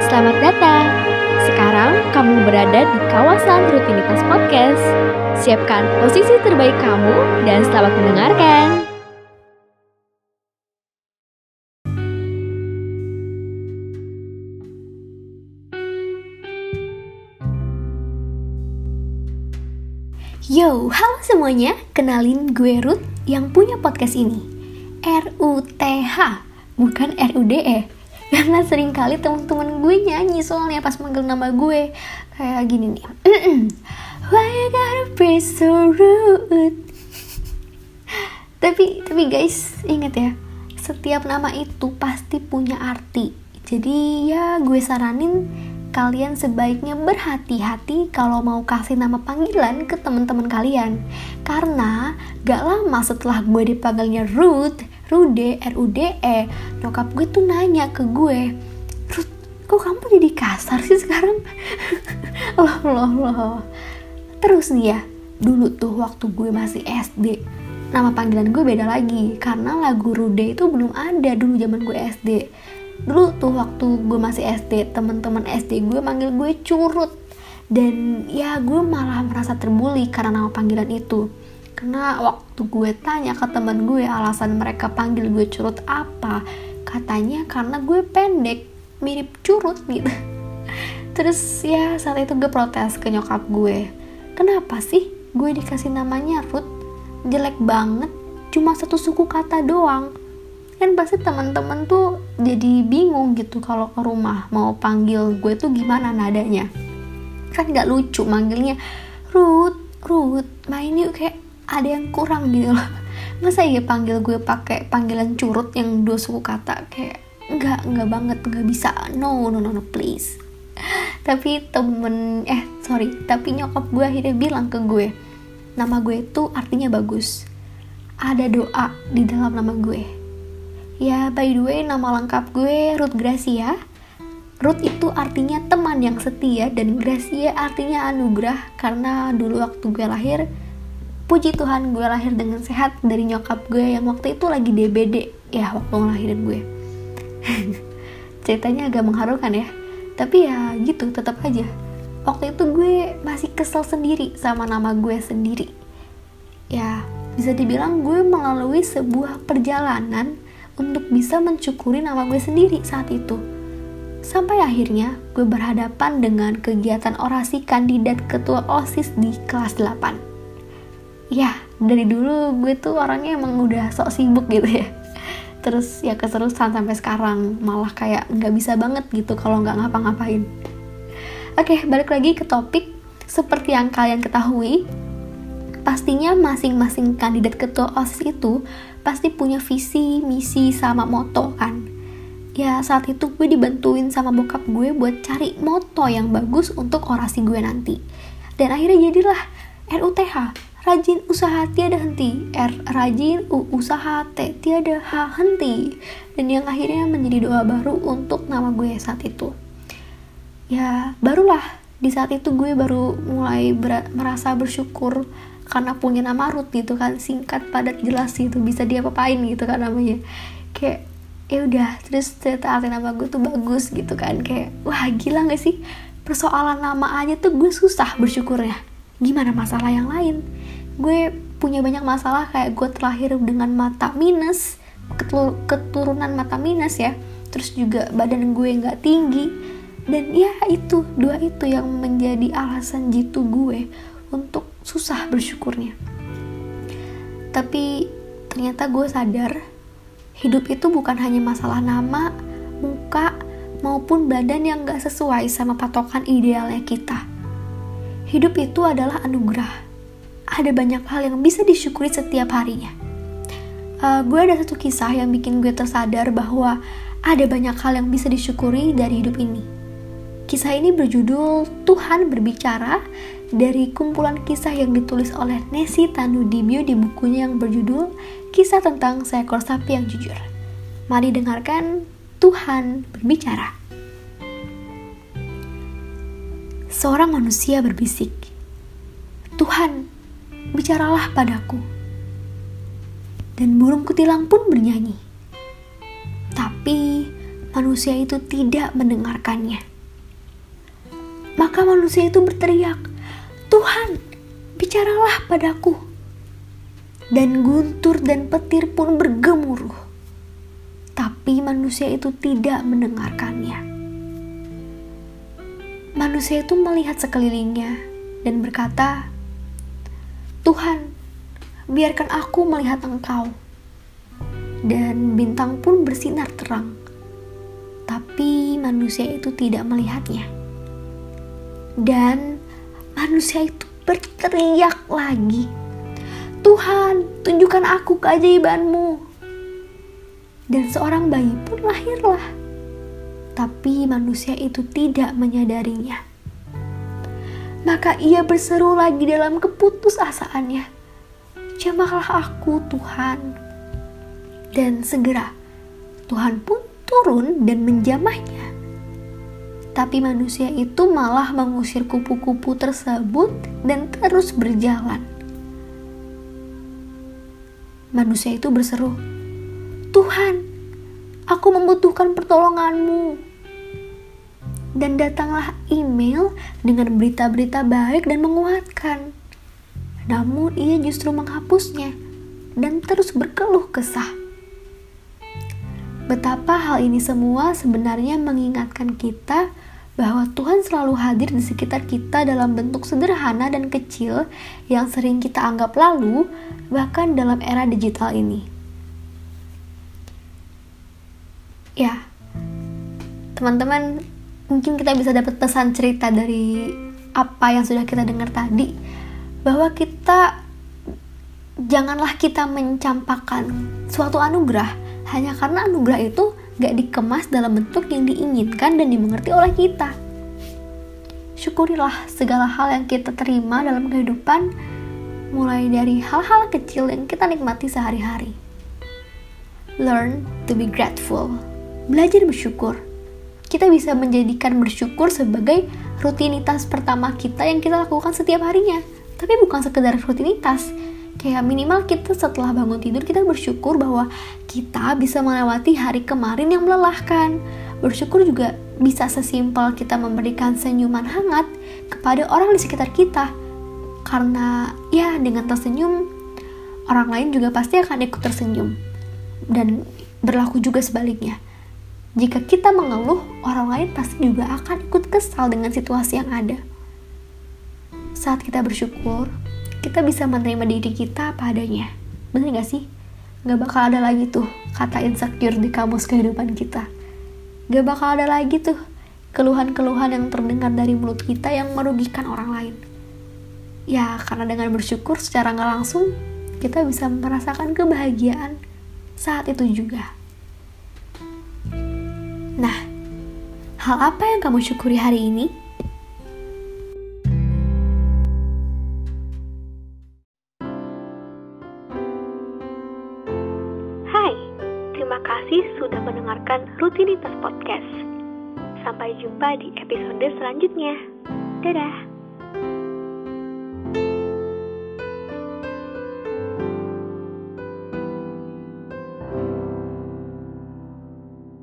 Selamat datang. Sekarang kamu berada di kawasan rutinitas podcast. Siapkan posisi terbaik kamu dan selamat mendengarkan. Yo, halo semuanya. Kenalin gue Ruth yang punya podcast ini. R-U-T-H, bukan R-U-D-E. Karena sering kali teman-teman gue nyanyi soalnya pas manggil nama gue. Kayak gini nih. Why you gotta be so rude? tapi, tapi guys, inget ya. Setiap nama itu pasti punya arti. Jadi ya gue saranin kalian sebaiknya berhati-hati kalau mau kasih nama panggilan ke teman-teman kalian. Karena gak lama setelah gue dipanggilnya Ruth, Rude, R-U-D-E, nyokap gue tuh nanya ke gue, Ruth, kok kamu jadi kasar sih sekarang? loh, loh, loh. Terus nih ya, dulu tuh waktu gue masih SD, nama panggilan gue beda lagi. Karena lagu Rude itu belum ada dulu zaman gue SD dulu tuh waktu gue masih SD teman-teman SD gue manggil gue curut dan ya gue malah merasa terbuli karena nama panggilan itu karena waktu gue tanya ke teman gue alasan mereka panggil gue curut apa? Katanya karena gue pendek mirip curut gitu. Terus ya saat itu gue protes ke nyokap gue. Kenapa sih gue dikasih namanya Ruth? Jelek banget cuma satu suku kata doang. Kan pasti teman-teman tuh jadi bingung gitu kalau ke rumah mau panggil gue tuh gimana nadanya. Kan nggak lucu manggilnya Ruth Ruth main yuk kayak ada yang kurang gitu loh. Masa iya panggil gue pakai panggilan curut yang dua suku kata? Kayak nggak nggak banget nggak bisa. No no no no please. Tapi temen eh sorry. Tapi nyokap gue akhirnya bilang ke gue nama gue itu artinya bagus. Ada doa di dalam nama gue. Ya, by the way, nama lengkap gue Ruth Gracia. Ruth itu artinya teman yang setia dan Gracia artinya anugerah karena dulu waktu gue lahir, puji Tuhan gue lahir dengan sehat dari nyokap gue yang waktu itu lagi DBD ya waktu ngelahirin gue. Ceritanya agak mengharukan ya, tapi ya gitu tetap aja. Waktu itu gue masih kesel sendiri sama nama gue sendiri. Ya, bisa dibilang gue melalui sebuah perjalanan untuk bisa mencukuri nama gue sendiri saat itu. Sampai akhirnya gue berhadapan dengan kegiatan orasi kandidat ketua OSIS di kelas 8. Ya, dari dulu gue tuh orangnya emang udah sok sibuk gitu ya. Terus ya keserusan sampai sekarang, malah kayak nggak bisa banget gitu kalau nggak ngapa-ngapain. Oke, balik lagi ke topik. Seperti yang kalian ketahui, pastinya masing-masing kandidat ketua OSIS itu pasti punya visi, misi, sama moto kan. Ya saat itu gue dibantuin sama bokap gue buat cari moto yang bagus untuk orasi gue nanti. Dan akhirnya jadilah RUTH, rajin usaha tiada henti. R rajin, U usaha, T tiada H henti. Dan yang akhirnya menjadi doa baru untuk nama gue saat itu. Ya barulah. Di saat itu gue baru mulai merasa bersyukur karena punya nama Ruth gitu kan. Singkat padat jelas gitu. Bisa dia apain gitu kan namanya. Kayak ya udah terus ternyata arti nama gue tuh bagus gitu kan. Kayak wah gila gak sih? Persoalan nama aja tuh gue susah bersyukurnya. Gimana masalah yang lain gue punya banyak masalah kayak gue terlahir dengan mata minus keturunan mata minus ya. Terus juga badan gue nggak tinggi. Dan ya itu dua itu yang menjadi alasan jitu gue untuk susah bersyukurnya. Tapi ternyata gue sadar hidup itu bukan hanya masalah nama muka maupun badan yang gak sesuai sama patokan idealnya kita. Hidup itu adalah anugerah ada banyak hal yang bisa disyukuri setiap harinya uh, gue ada satu kisah yang bikin gue tersadar bahwa ada banyak hal yang bisa disyukuri dari hidup ini Kisah ini berjudul Tuhan Berbicara dari kumpulan kisah yang ditulis oleh Nessie Tanudibio di bukunya yang berjudul Kisah tentang seekor sapi yang jujur. Mari dengarkan Tuhan Berbicara. Seorang manusia berbisik, Tuhan, bicaralah padaku. Dan burung kutilang pun bernyanyi. Tapi manusia itu tidak mendengarkannya. Maka manusia itu berteriak, "Tuhan, bicaralah padaku." Dan guntur dan petir pun bergemuruh. Tapi manusia itu tidak mendengarkannya. Manusia itu melihat sekelilingnya dan berkata, "Tuhan, biarkan aku melihat Engkau." Dan bintang pun bersinar terang. Tapi manusia itu tidak melihatnya. Dan manusia itu berteriak lagi, Tuhan, tunjukkan aku keajaibanmu. Dan seorang bayi pun lahirlah. Tapi manusia itu tidak menyadarinya. Maka ia berseru lagi dalam keputusasaannya. Jamahlah aku Tuhan. Dan segera Tuhan pun turun dan menjamahnya tapi manusia itu malah mengusir kupu-kupu tersebut dan terus berjalan. Manusia itu berseru, "Tuhan, aku membutuhkan pertolonganmu." Dan datanglah email dengan berita-berita baik dan menguatkan. Namun ia justru menghapusnya dan terus berkeluh kesah. Betapa hal ini semua sebenarnya mengingatkan kita bahwa Tuhan selalu hadir di sekitar kita dalam bentuk sederhana dan kecil yang sering kita anggap lalu, bahkan dalam era digital ini. Ya, teman-teman, mungkin kita bisa dapat pesan cerita dari apa yang sudah kita dengar tadi, bahwa kita janganlah kita mencampakkan suatu anugerah hanya karena anugerah itu gak dikemas dalam bentuk yang diinginkan dan dimengerti oleh kita. Syukurilah segala hal yang kita terima dalam kehidupan, mulai dari hal-hal kecil yang kita nikmati sehari-hari. Learn to be grateful. Belajar bersyukur. Kita bisa menjadikan bersyukur sebagai rutinitas pertama kita yang kita lakukan setiap harinya. Tapi bukan sekedar rutinitas, kayak minimal kita setelah bangun tidur kita bersyukur bahwa kita bisa melewati hari kemarin yang melelahkan. Bersyukur juga bisa sesimpel kita memberikan senyuman hangat kepada orang di sekitar kita. Karena ya dengan tersenyum orang lain juga pasti akan ikut tersenyum. Dan berlaku juga sebaliknya jika kita mengeluh orang lain pasti juga akan ikut kesal dengan situasi yang ada saat kita bersyukur kita bisa menerima diri kita apa adanya. Bener gak sih? Gak bakal ada lagi tuh kata insecure di kamus kehidupan kita. Gak bakal ada lagi tuh keluhan-keluhan yang terdengar dari mulut kita yang merugikan orang lain. Ya, karena dengan bersyukur secara gak langsung, kita bisa merasakan kebahagiaan saat itu juga. Nah, hal apa yang kamu syukuri hari ini? kasih sudah mendengarkan rutinitas podcast. Sampai jumpa di episode selanjutnya. Dadah.